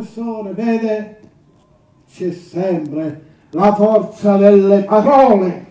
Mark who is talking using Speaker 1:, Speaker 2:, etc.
Speaker 1: professore, vede, c'è sempre la forza delle parole.